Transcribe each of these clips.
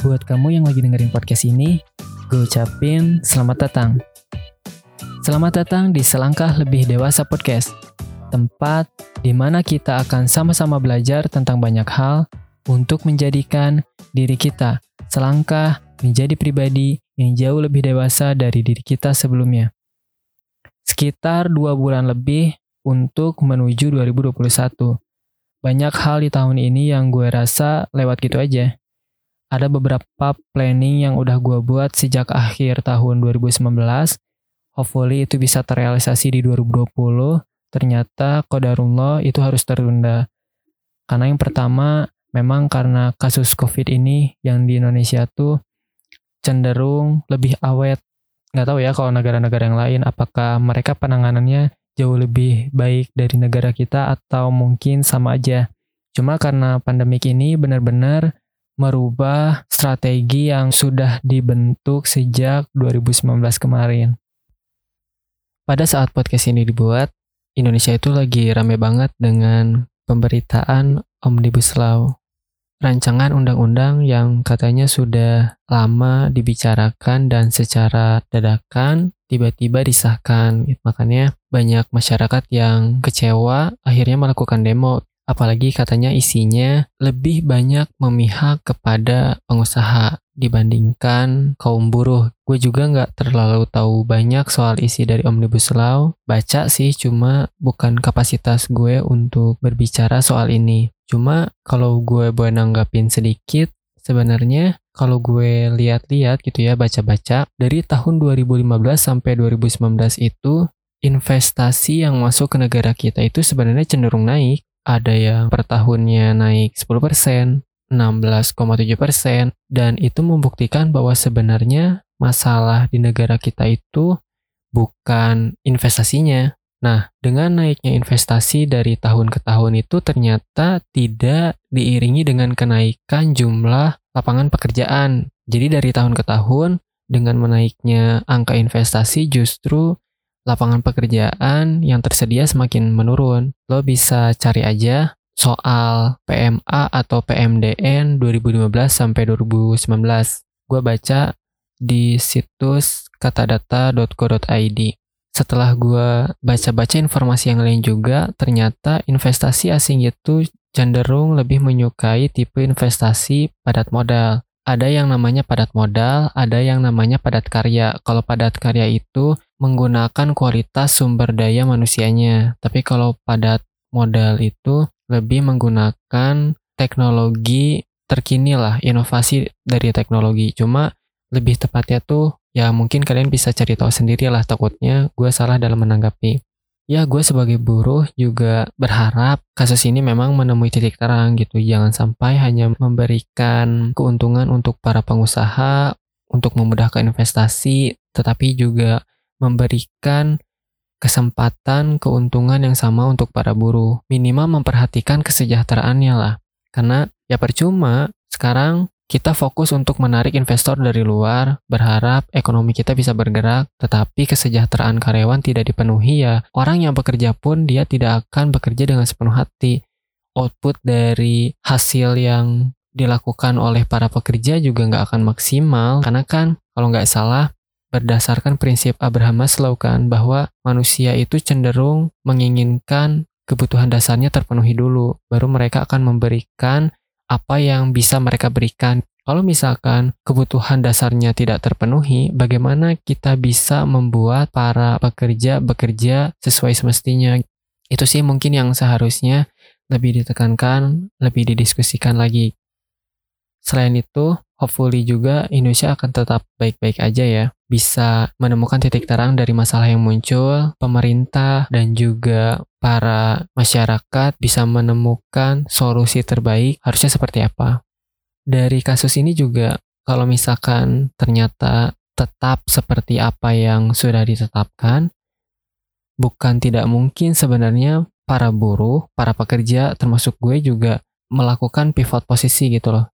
Buat kamu yang lagi dengerin podcast ini, gue ucapin selamat datang. Selamat datang di Selangkah Lebih Dewasa Podcast, tempat di mana kita akan sama-sama belajar tentang banyak hal untuk menjadikan diri kita selangkah menjadi pribadi yang jauh lebih dewasa dari diri kita sebelumnya. Sekitar dua bulan lebih untuk menuju 2021. Banyak hal di tahun ini yang gue rasa lewat gitu aja ada beberapa planning yang udah gue buat sejak akhir tahun 2019. Hopefully itu bisa terrealisasi di 2020. Ternyata kodarullah itu harus tertunda. Karena yang pertama, memang karena kasus COVID ini yang di Indonesia tuh cenderung lebih awet. Nggak tahu ya kalau negara-negara yang lain, apakah mereka penanganannya jauh lebih baik dari negara kita atau mungkin sama aja. Cuma karena pandemik ini benar-benar merubah strategi yang sudah dibentuk sejak 2019 kemarin. Pada saat podcast ini dibuat, Indonesia itu lagi rame banget dengan pemberitaan Omnibus Law. Rancangan undang-undang yang katanya sudah lama dibicarakan dan secara dadakan tiba-tiba disahkan. Makanya banyak masyarakat yang kecewa akhirnya melakukan demo apalagi katanya isinya lebih banyak memihak kepada pengusaha dibandingkan kaum buruh. Gue juga nggak terlalu tahu banyak soal isi dari Omnibus Law. Baca sih, cuma bukan kapasitas gue untuk berbicara soal ini. Cuma kalau gue boleh nanggapin sedikit, sebenarnya kalau gue lihat-lihat gitu ya, baca-baca, dari tahun 2015 sampai 2019 itu investasi yang masuk ke negara kita itu sebenarnya cenderung naik ada yang per tahunnya naik 10%, 16,7%, dan itu membuktikan bahwa sebenarnya masalah di negara kita itu bukan investasinya. Nah, dengan naiknya investasi dari tahun ke tahun itu ternyata tidak diiringi dengan kenaikan jumlah lapangan pekerjaan. Jadi dari tahun ke tahun, dengan menaiknya angka investasi justru lapangan pekerjaan yang tersedia semakin menurun. Lo bisa cari aja soal PMA atau PMDN 2015 sampai 2019. Gue baca di situs katadata.co.id. Setelah gue baca-baca informasi yang lain juga, ternyata investasi asing itu cenderung lebih menyukai tipe investasi padat modal. Ada yang namanya padat modal, ada yang namanya padat karya. Kalau padat karya itu menggunakan kualitas sumber daya manusianya. Tapi kalau padat modal itu lebih menggunakan teknologi terkini lah, inovasi dari teknologi. Cuma lebih tepatnya tuh ya mungkin kalian bisa cari tahu sendiri lah takutnya gue salah dalam menanggapi. Ya gue sebagai buruh juga berharap kasus ini memang menemui titik terang gitu. Jangan sampai hanya memberikan keuntungan untuk para pengusaha, untuk memudahkan investasi, tetapi juga memberikan kesempatan keuntungan yang sama untuk para buruh. Minimal memperhatikan kesejahteraannya lah. Karena ya percuma sekarang kita fokus untuk menarik investor dari luar, berharap ekonomi kita bisa bergerak, tetapi kesejahteraan karyawan tidak dipenuhi ya. Orang yang bekerja pun dia tidak akan bekerja dengan sepenuh hati. Output dari hasil yang dilakukan oleh para pekerja juga nggak akan maksimal, karena kan kalau nggak salah berdasarkan prinsip Abraham Maslow kan bahwa manusia itu cenderung menginginkan kebutuhan dasarnya terpenuhi dulu, baru mereka akan memberikan apa yang bisa mereka berikan. Kalau misalkan kebutuhan dasarnya tidak terpenuhi, bagaimana kita bisa membuat para pekerja bekerja sesuai semestinya? Itu sih mungkin yang seharusnya lebih ditekankan, lebih didiskusikan lagi. Selain itu, hopefully juga Indonesia akan tetap baik-baik aja ya. Bisa menemukan titik terang dari masalah yang muncul, pemerintah dan juga para masyarakat bisa menemukan solusi terbaik harusnya seperti apa. Dari kasus ini juga kalau misalkan ternyata tetap seperti apa yang sudah ditetapkan, bukan tidak mungkin sebenarnya para buruh, para pekerja termasuk gue juga melakukan pivot posisi gitu loh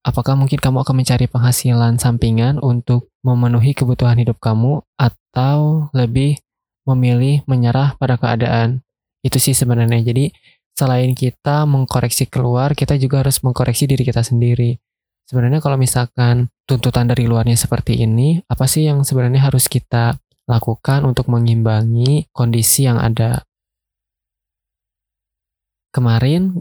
Apakah mungkin kamu akan mencari penghasilan sampingan untuk memenuhi kebutuhan hidup kamu atau lebih memilih menyerah pada keadaan? Itu sih sebenarnya. Jadi selain kita mengkoreksi keluar, kita juga harus mengkoreksi diri kita sendiri. Sebenarnya kalau misalkan tuntutan dari luarnya seperti ini, apa sih yang sebenarnya harus kita lakukan untuk mengimbangi kondisi yang ada? Kemarin,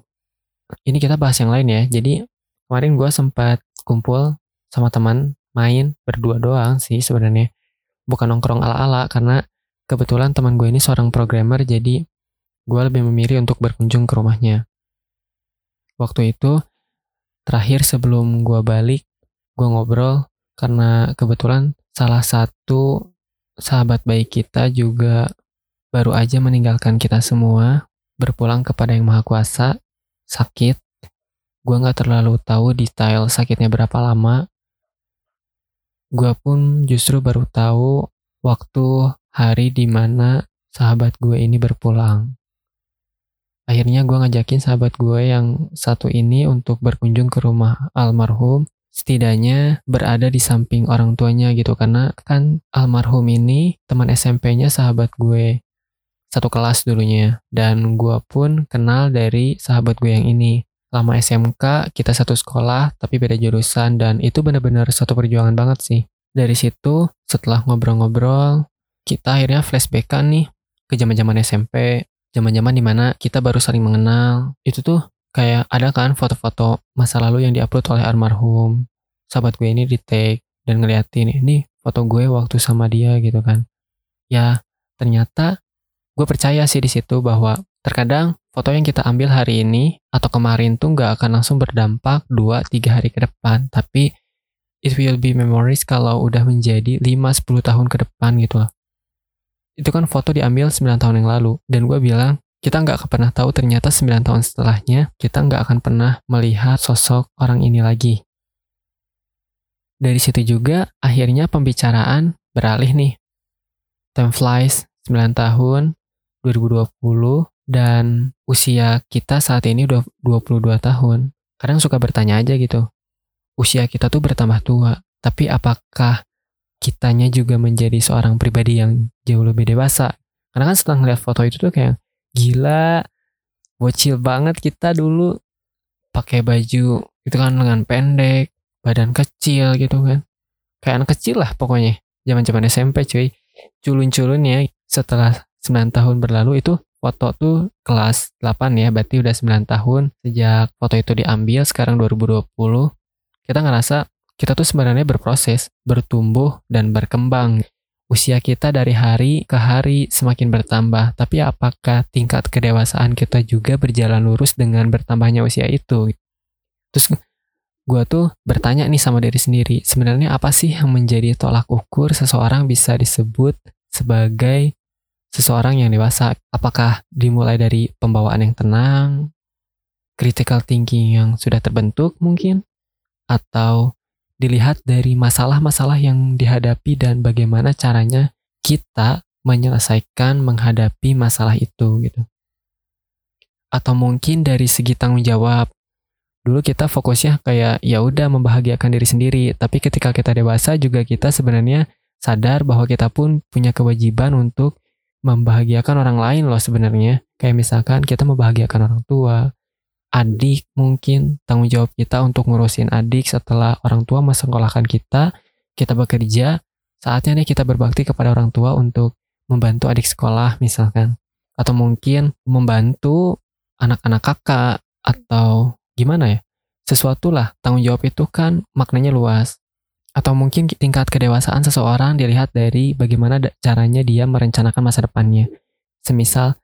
ini kita bahas yang lain ya. Jadi, kemarin gue sempat kumpul sama teman, main berdua doang sih sebenarnya. Bukan nongkrong ala-ala, karena kebetulan teman gue ini seorang programmer, jadi gue lebih memilih untuk berkunjung ke rumahnya. Waktu itu, terakhir sebelum gue balik, gue ngobrol karena kebetulan salah satu sahabat baik kita juga baru aja meninggalkan kita semua, berpulang kepada yang maha kuasa, sakit. Gue gak terlalu tahu detail sakitnya berapa lama. Gue pun justru baru tahu waktu hari di mana sahabat gue ini berpulang. Akhirnya gue ngajakin sahabat gue yang satu ini untuk berkunjung ke rumah almarhum. Setidaknya berada di samping orang tuanya gitu. Karena kan almarhum ini teman SMP-nya sahabat gue. Satu kelas dulunya. Dan gue pun kenal dari sahabat gue yang ini. Lama SMK, kita satu sekolah, tapi beda jurusan. Dan itu benar-benar satu perjuangan banget sih. Dari situ, setelah ngobrol-ngobrol, kita akhirnya flashback nih ke zaman-zaman SMP, zaman-zaman di mana kita baru saling mengenal. Itu tuh kayak ada kan foto-foto masa lalu yang diupload oleh almarhum. Sahabat gue ini di take dan ngeliatin ini foto gue waktu sama dia gitu kan. Ya ternyata gue percaya sih di situ bahwa terkadang foto yang kita ambil hari ini atau kemarin tuh nggak akan langsung berdampak 2-3 hari ke depan. Tapi it will be memories kalau udah menjadi 5-10 tahun ke depan gitu loh itu kan foto diambil 9 tahun yang lalu. Dan gue bilang, kita nggak akan pernah tahu ternyata 9 tahun setelahnya, kita nggak akan pernah melihat sosok orang ini lagi. Dari situ juga, akhirnya pembicaraan beralih nih. Time flies, 9 tahun, 2020, dan usia kita saat ini udah 22 tahun. Kadang suka bertanya aja gitu, usia kita tuh bertambah tua, tapi apakah kitanya juga menjadi seorang pribadi yang jauh lebih dewasa. Karena kan setelah ngeliat foto itu tuh kayak gila, bocil banget kita dulu pakai baju itu kan lengan pendek, badan kecil gitu kan. Kayak anak kecil lah pokoknya. Zaman-zaman SMP cuy. Culun-culun ya setelah 9 tahun berlalu itu foto tuh kelas 8 ya, berarti udah 9 tahun sejak foto itu diambil sekarang 2020. Kita ngerasa kita tuh sebenarnya berproses, bertumbuh, dan berkembang. Usia kita dari hari ke hari semakin bertambah, tapi apakah tingkat kedewasaan kita juga berjalan lurus dengan bertambahnya usia itu? Terus gue tuh bertanya nih sama diri sendiri, sebenarnya apa sih yang menjadi tolak ukur seseorang bisa disebut sebagai seseorang yang dewasa? Apakah dimulai dari pembawaan yang tenang, critical thinking yang sudah terbentuk mungkin, atau dilihat dari masalah-masalah yang dihadapi dan bagaimana caranya kita menyelesaikan menghadapi masalah itu gitu. Atau mungkin dari segi tanggung jawab. Dulu kita fokusnya kayak ya udah membahagiakan diri sendiri, tapi ketika kita dewasa juga kita sebenarnya sadar bahwa kita pun punya kewajiban untuk membahagiakan orang lain loh sebenarnya. Kayak misalkan kita membahagiakan orang tua, adik mungkin tanggung jawab kita untuk ngurusin adik setelah orang tua mensekolahkan kita kita bekerja saatnya nih kita berbakti kepada orang tua untuk membantu adik sekolah misalkan. Atau mungkin membantu anak-anak kakak atau gimana ya? Sesuatu lah tanggung jawab itu kan maknanya luas atau mungkin tingkat kedewasaan seseorang dilihat dari bagaimana caranya dia merencanakan masa depannya semisal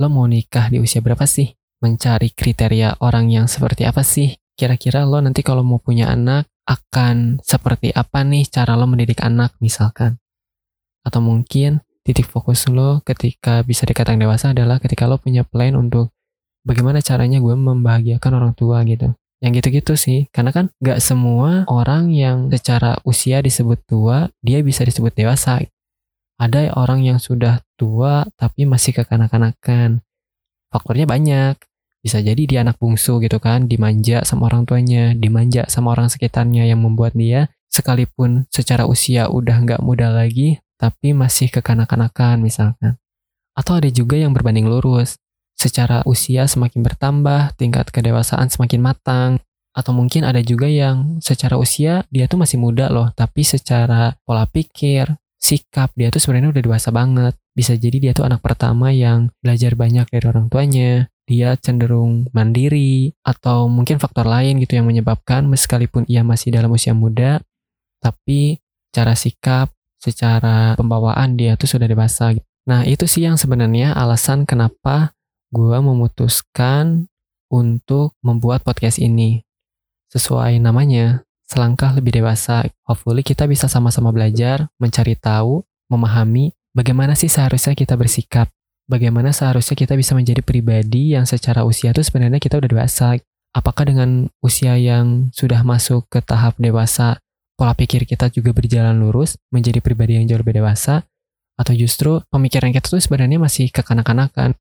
lo mau nikah di usia berapa sih mencari kriteria orang yang seperti apa sih? Kira-kira lo nanti kalau mau punya anak akan seperti apa nih cara lo mendidik anak misalkan? Atau mungkin titik fokus lo ketika bisa dikatakan dewasa adalah ketika lo punya plan untuk bagaimana caranya gue membahagiakan orang tua gitu. Yang gitu-gitu sih, karena kan gak semua orang yang secara usia disebut tua, dia bisa disebut dewasa. Ada orang yang sudah tua tapi masih kekanak-kanakan. Faktornya banyak bisa jadi dia anak bungsu gitu kan, dimanja sama orang tuanya, dimanja sama orang sekitarnya yang membuat dia sekalipun secara usia udah nggak muda lagi, tapi masih kekanak-kanakan misalkan. Atau ada juga yang berbanding lurus, secara usia semakin bertambah, tingkat kedewasaan semakin matang, Atau mungkin ada juga yang secara usia dia tuh masih muda loh, tapi secara pola pikir, sikap dia tuh sebenarnya udah dewasa banget. Bisa jadi dia tuh anak pertama yang belajar banyak dari orang tuanya, dia cenderung mandiri atau mungkin faktor lain gitu yang menyebabkan meskipun ia masih dalam usia muda tapi cara sikap, secara pembawaan dia tuh sudah dewasa. Nah, itu sih yang sebenarnya alasan kenapa gue memutuskan untuk membuat podcast ini. Sesuai namanya, selangkah lebih dewasa. Hopefully kita bisa sama-sama belajar, mencari tahu, memahami bagaimana sih seharusnya kita bersikap bagaimana seharusnya kita bisa menjadi pribadi yang secara usia itu sebenarnya kita udah dewasa. Apakah dengan usia yang sudah masuk ke tahap dewasa, pola pikir kita juga berjalan lurus, menjadi pribadi yang jauh lebih dewasa, atau justru pemikiran kita tuh sebenarnya masih kekanak-kanakan.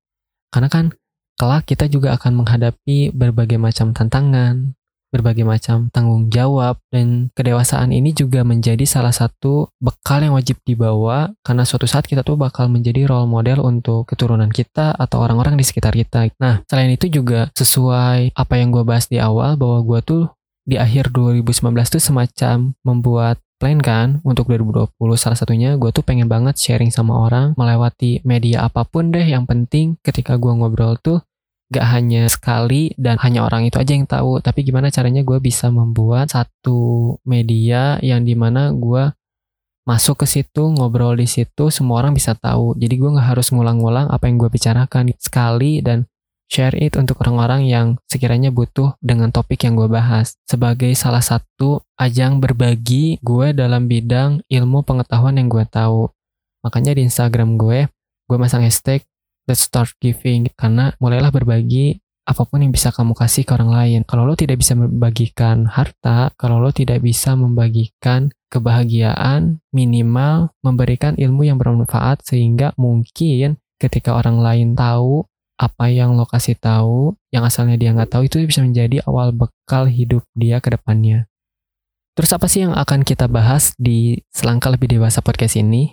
Karena kan kelak kita juga akan menghadapi berbagai macam tantangan, berbagai macam tanggung jawab dan kedewasaan ini juga menjadi salah satu bekal yang wajib dibawa karena suatu saat kita tuh bakal menjadi role model untuk keturunan kita atau orang-orang di sekitar kita. Nah, selain itu juga sesuai apa yang gue bahas di awal bahwa gue tuh di akhir 2019 tuh semacam membuat plan kan untuk 2020 salah satunya gue tuh pengen banget sharing sama orang melewati media apa pun deh. Yang penting ketika gue ngobrol tuh gak hanya sekali dan hanya orang itu aja yang tahu. Tapi gimana caranya gue bisa membuat satu media yang di mana gue masuk ke situ ngobrol di situ semua orang bisa tahu. Jadi gue nggak harus ngulang-ngulang apa yang gue bicarakan sekali dan share it untuk orang-orang yang sekiranya butuh dengan topik yang gue bahas sebagai salah satu ajang berbagi gue dalam bidang ilmu pengetahuan yang gue tahu makanya di Instagram gue gue masang hashtag let's start giving karena mulailah berbagi apa pun yang bisa kamu kasih ke orang lain. Kalau lo tidak bisa membagikan harta, kalau lo tidak bisa membagikan kebahagiaan, minimal memberikan ilmu yang bermanfaat sehingga mungkin ketika orang lain tahu apa yang lo kasih tahu, yang asalnya dia nggak tahu itu bisa menjadi awal bekal hidup dia ke depannya. Terus apa sih yang akan kita bahas di selangkah lebih dewasa podcast ini?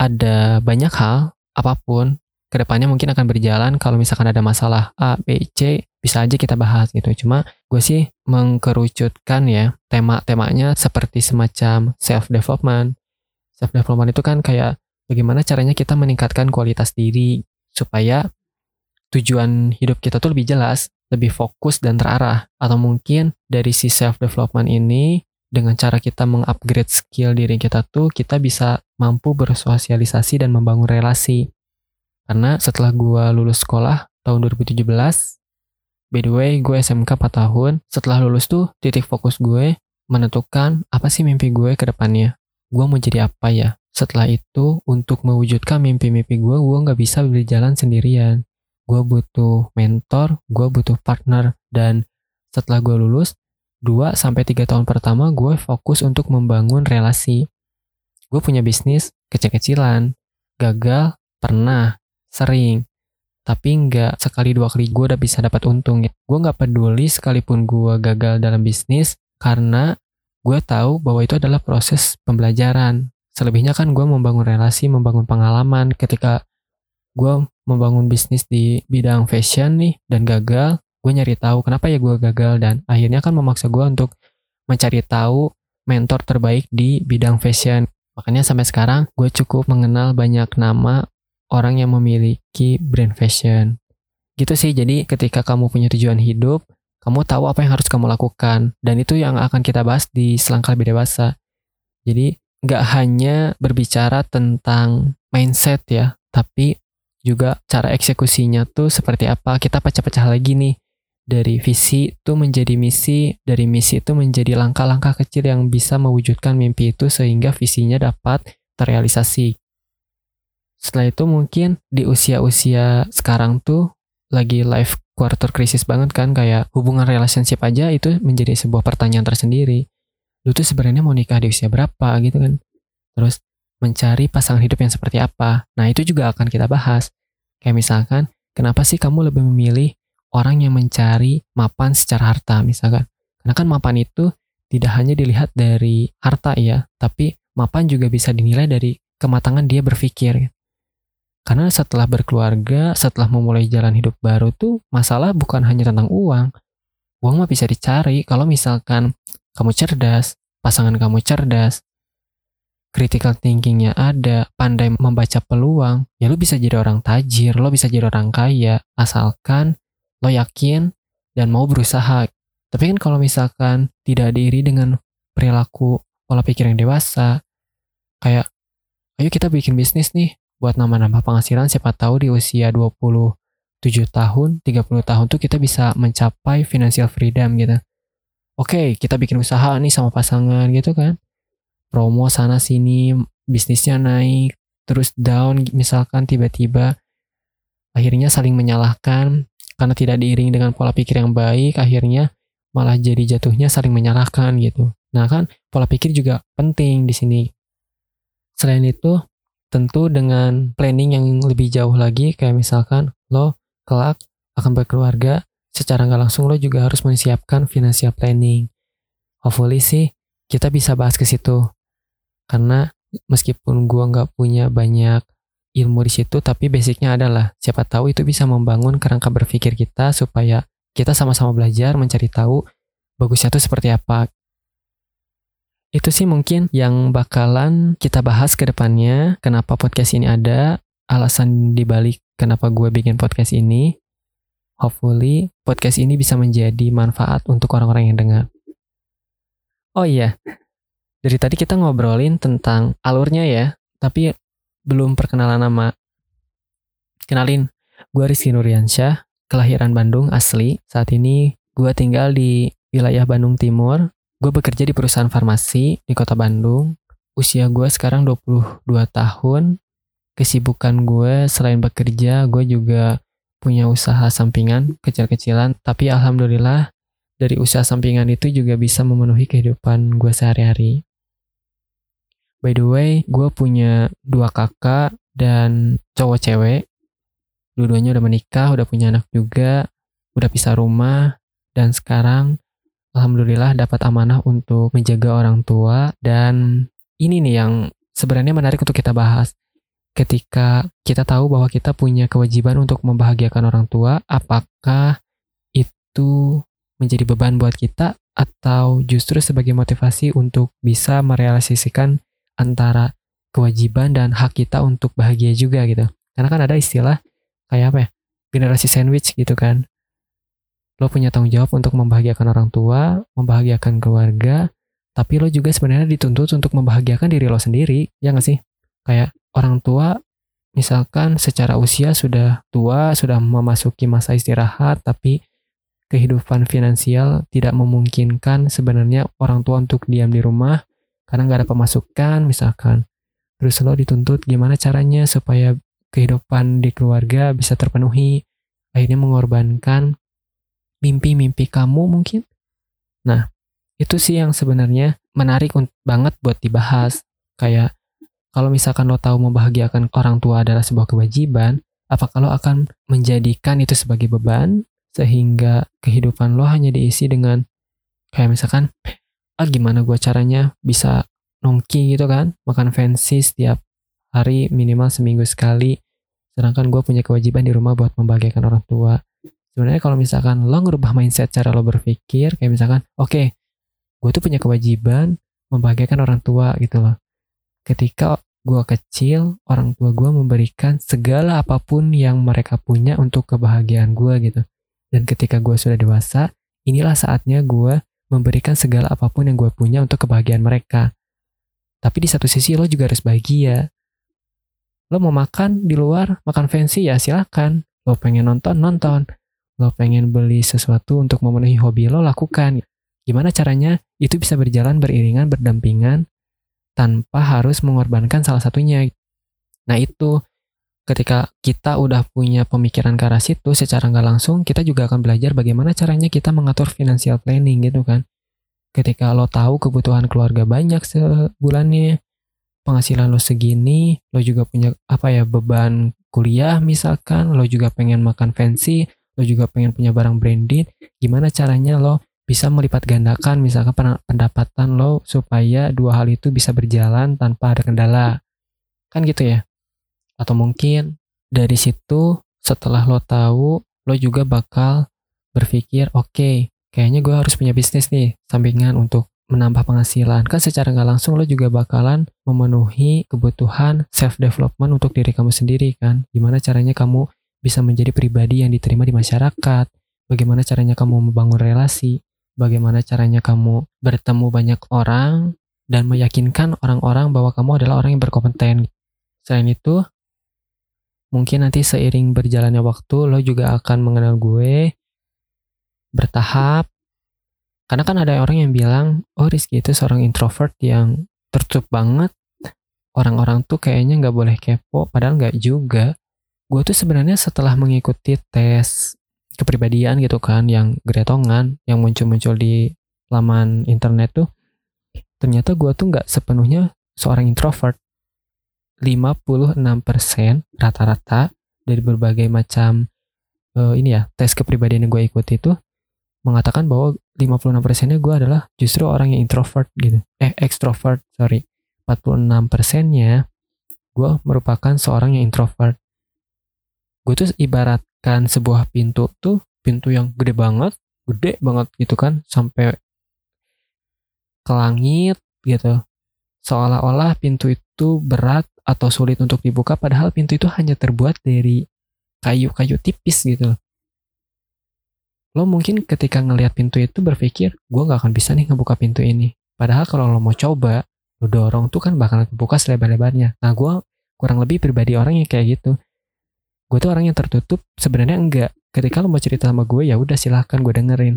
Ada banyak hal, apa pun, ke depannya mungkin akan berjalan kalau misalkan ada masalah A, B, C bisa aja kita bahas gitu. Cuma gue sih mengkerucutkan ya tema-temanya seperti semacam self development. Self development itu kan kayak bagaimana caranya kita meningkatkan kualitas diri supaya tujuan hidup kita tuh lebih jelas, lebih fokus dan terarah. Atau mungkin dari si self development ini dengan cara kita mengupgrade skill diri kita tuh kita bisa mampu bersosialisasi dan membangun relasi karena setelah gue lulus sekolah tahun 2017, by the way gue SMK 4 tahun, setelah lulus tuh titik fokus gue menentukan apa sih mimpi gue ke depannya. Gue mau jadi apa ya? Setelah itu, untuk mewujudkan mimpi-mimpi gue, gue nggak bisa berjalan sendirian. Gue butuh mentor, gue butuh partner, dan setelah gue lulus, 2-3 tahun pertama gue fokus untuk membangun relasi. Gue punya bisnis kecil-kecilan, gagal, pernah, sering tapi nggak sekali dua kali gue udah bisa dapat untung. Gue nggak peduli sekalipun gue gagal dalam bisnis karena gue tahu bahwa itu adalah proses pembelajaran. Selebihnya kan gue membangun relasi, membangun pengalaman ketika gue membangun bisnis di bidang fashion nih dan gagal, gue nyari tahu kenapa ya gue gagal dan akhirnya kan memaksa gue untuk mencari tahu mentor terbaik di bidang fashion. Makanya sampai sekarang gue cukup mengenal banyak nama orang yang memiliki brand fashion. Gitu sih, jadi ketika kamu punya tujuan hidup, kamu tahu apa yang harus kamu lakukan. Dan itu yang akan kita bahas di selangkah lebih dewasa. Jadi, nggak hanya berbicara tentang mindset ya, tapi juga cara eksekusinya tuh seperti apa. Kita pecah-pecah lagi nih. Dari visi itu menjadi misi, dari misi itu menjadi langkah-langkah kecil yang bisa mewujudkan mimpi itu sehingga visinya dapat terrealisasi. Setelah itu mungkin di usia-usia sekarang tuh lagi life quarter crisis banget kan kayak hubungan relationship aja itu menjadi sebuah pertanyaan tersendiri. Lu tuh sebenarnya mau nikah di usia berapa gitu kan. Terus mencari pasangan hidup yang seperti apa. Nah, itu juga akan kita bahas. Kayak misalkan, kenapa sih kamu lebih memilih orang yang mencari mapan secara harta misalkan. Karena kan mapan itu tidak hanya dilihat dari harta ya, tapi mapan juga bisa dinilai dari kematangan dia berpikir. Karena setelah berkeluarga, setelah memulai jalan hidup baru tuh, masalah bukan hanya tentang uang. uang mah bisa dicari kalau misalkan kamu cerdas, pasangan kamu cerdas, critical thinkingnya ada, pandai membaca peluang, ya lo bisa jadi orang tajir, lo bisa jadi orang kaya, asalkan lo yakin dan mau berusaha. Tapi kan kalau misalkan tidak diiri dengan perilaku pola pikir yang dewasa, kayak ayo kita bikin bisnis nih buat nambah-nambah penghasilan siapa tahu di usia 27 tahun, 30 tahun tuh kita bisa mencapai financial freedom gitu. Oke, kita bikin usaha nih sama pasangan gitu kan. Promo sana sini, bisnisnya naik, terus down misalkan tiba-tiba akhirnya saling menyalahkan karena tidak diiringi dengan pola pikir yang baik, akhirnya malah jadi jatuhnya saling menyalahkan gitu. Nah kan pola pikir juga penting di sini. Selain itu, tentu dengan planning yang lebih jauh lagi, kayak misalkan lo kelak akan berkeluarga, secara nggak langsung lo juga harus menyiapkan financial planning. Hopefully sih kita bisa bahas ke situ. Karena meskipun gua nggak punya banyak ilmu di situ, tapi basicnya adalah siapa tahu itu bisa membangun kerangka berpikir kita supaya kita sama-sama belajar mencari tahu bagusnya itu seperti apa. Itu sih mungkin yang bakalan kita bahas ke depannya, kenapa podcast ini ada, alasan dibalik kenapa gue bikin podcast ini. Hopefully podcast ini bisa menjadi manfaat untuk orang-orang yang dengar. Oh iya, dari tadi kita ngobrolin tentang alurnya ya, tapi belum perkenalan nama. Kenalin, gue Rizky Nuriansyah, kelahiran Bandung asli. Saat ini gue tinggal di wilayah Bandung Timur. Gue bekerja di perusahaan farmasi di kota Bandung. Usia gue sekarang 22 tahun. Kesibukan gue selain bekerja, gue juga punya usaha sampingan kecil-kecilan. Tapi alhamdulillah dari usaha sampingan itu juga bisa memenuhi kehidupan gue sehari-hari. By the way, gue punya dua kakak dan cowok cewek. Dua-duanya udah menikah, udah punya anak juga, udah pisah rumah, dan sekarang Alhamdulillah dapat amanah untuk menjaga orang tua. Dan ini nih yang sebenarnya menarik untuk kita bahas. Ketika kita tahu bahwa kita punya kewajiban untuk membahagiakan orang tua, apakah itu menjadi beban buat kita atau justru sebagai motivasi untuk bisa merealisasikan antara kewajiban dan hak kita untuk bahagia juga gitu. Karena kan ada istilah kayak apa ya? Generasi sandwich gitu kan. Lo punya tanggung jawab untuk membahagiakan orang tua, membahagiakan keluarga, tapi lo juga sebenarnya dituntut untuk membahagiakan diri lo sendiri, ya nggak sih? Kayak orang tua misalkan secara usia sudah tua, sudah memasuki masa istirahat, tapi kehidupan finansial tidak memungkinkan sebenarnya orang tua untuk diam di rumah, karena nggak ada pemasukan misalkan. Terus lo dituntut gimana caranya supaya kehidupan di keluarga bisa terpenuhi. Akhirnya mengorbankan mimpi-mimpi kamu mungkin. Nah itu sih yang sebenarnya menarik banget buat dibahas. Kayak kalau misalkan lo tahu membahagiakan orang tua adalah sebuah kewajiban apakah lo akan menjadikan itu sebagai beban? Sehingga kehidupan lo hanya diisi dengan kayak misalkan ah gimana gue caranya bisa nongki gitu kan? Makan fancy setiap hari minimal seminggu sekali. Sedangkan gue punya kewajiban di rumah buat membahagiakan orang tua. Sebenarnya kalau misalkan lo ngerubah mindset cara lo berpikir kayak misalkan oke okay, gue tuh punya kewajiban membahagiakan orang tua gitu loh. Ketika gue kecil orang tua gue memberikan segala apa pun yang mereka punya untuk kebahagiaan gue gitu. Dan ketika gue sudah dewasa inilah saatnya gue memberikan segala apa pun yang gue punya untuk kebahagiaan mereka. Tapi di satu sisi lo juga harus bahagia. Lo mau makan di luar, makan fancy ya silakan. Lo pengen nonton, nonton. Lo pengen beli sesuatu untuk memenuhi hobi lo, lakukan. Gimana caranya itu bisa berjalan beriringan, berdampingan, tanpa harus mengorbankan salah satunya. Nah itu ketika kita udah punya pemikiran ke arah situ secara nggak langsung kita juga akan belajar bagaimana caranya kita mengatur financial planning gitu kan. Ketika lo tahu kebutuhan keluarga banyak sebulannya penghasilan lo segini lo juga punya apa ya beban kuliah misalkan lo juga pengen makan fancy lo juga pengen punya barang branded gimana caranya lo bisa melipat gandakan misalkan pendapatan lo supaya dua hal itu bisa berjalan tanpa ada kendala. Kan gitu ya atau mungkin dari situ setelah lo tahu, lo juga bakal berpikir, oke, okay, kayaknya gue harus punya bisnis nih sampingan untuk menambah penghasilan. Kan secara nggak langsung lo juga bakalan memenuhi kebutuhan self-development untuk diri kamu sendiri kan. Gimana caranya kamu bisa menjadi pribadi yang diterima di masyarakat. Bagaimana caranya kamu membangun relasi. Bagaimana caranya kamu bertemu banyak orang dan meyakinkan orang-orang bahwa kamu adalah orang yang berkompeten. Selain itu, mungkin nanti seiring berjalannya waktu lo juga akan mengenal gue bertahap. Karena kan ada orang yang bilang oh Rizky itu seorang introvert yang tertutup banget. Orang-orang tuh kayaknya nggak boleh kepo padahal nggak juga. Gue tuh sebenarnya setelah mengikuti tes kepribadian gitu kan yang gretongan yang muncul-muncul di laman internet tuh ternyata gue tuh nggak sepenuhnya seorang introvert 56% rata-rata dari berbagai macam uh, ini ya tes kepribadian yang gue ikuti itu mengatakan bahwa 56 persennya gue adalah justru orang yang introvert gitu. Eh, extrovert, sorry. 46 persennya gue merupakan seorang yang introvert. Gue tuh ibaratkan sebuah pintu tuh, pintu yang gede banget, gede banget gitu kan, sampai ke langit gitu. Seolah-olah pintu itu berat atau sulit untuk dibuka, padahal pintu itu hanya terbuat dari kayu-kayu tipis gitu. Lo mungkin ketika ngelihat pintu itu berpikir gue nggak akan bisa nih ngebuka pintu ini. Padahal kalau lo mau coba lo dorong tuh kan bakal kebuka selebar-lebarnya. Nah gue kurang lebih pribadi orang yang kayak gitu. Gue tuh orang yang tertutup sebenarnya enggak. Ketika lo mau cerita sama gue ya udah silahkan gue dengerin.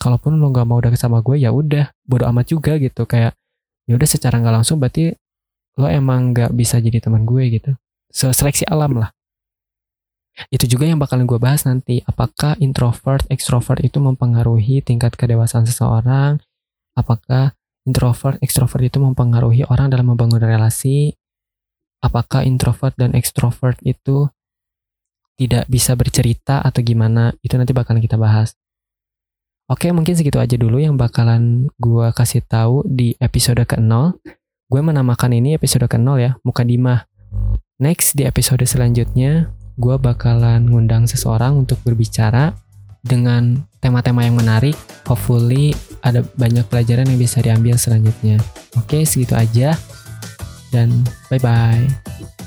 Kalaupun lo nggak mau deket sama gue ya udah bodo amat juga gitu. Kayak ya udah secara nggak langsung berarti lo emang nggak bisa jadi teman gue gitu seleksi alam lah itu juga yang bakalan gue bahas nanti. Apakah introvert, extrovert itu mempengaruhi tingkat kedewasaan seseorang? Apakah introvert, extrovert itu mempengaruhi orang dalam membangun relasi? Apakah introvert dan extrovert itu tidak bisa bercerita atau gimana? Itu nanti bakalan kita bahas. Oke, mungkin segitu aja dulu yang bakalan gue kasih tahu di episode ke-0. Gue menamakan ini episode ke-0 ya, Mukadimah. Next di episode selanjutnya, gue bakalan ngundang seseorang untuk berbicara dengan tema-tema yang menarik. Hopefully ada banyak pelajaran yang bisa diambil selanjutnya. Oke, segitu aja. Dan bye-bye.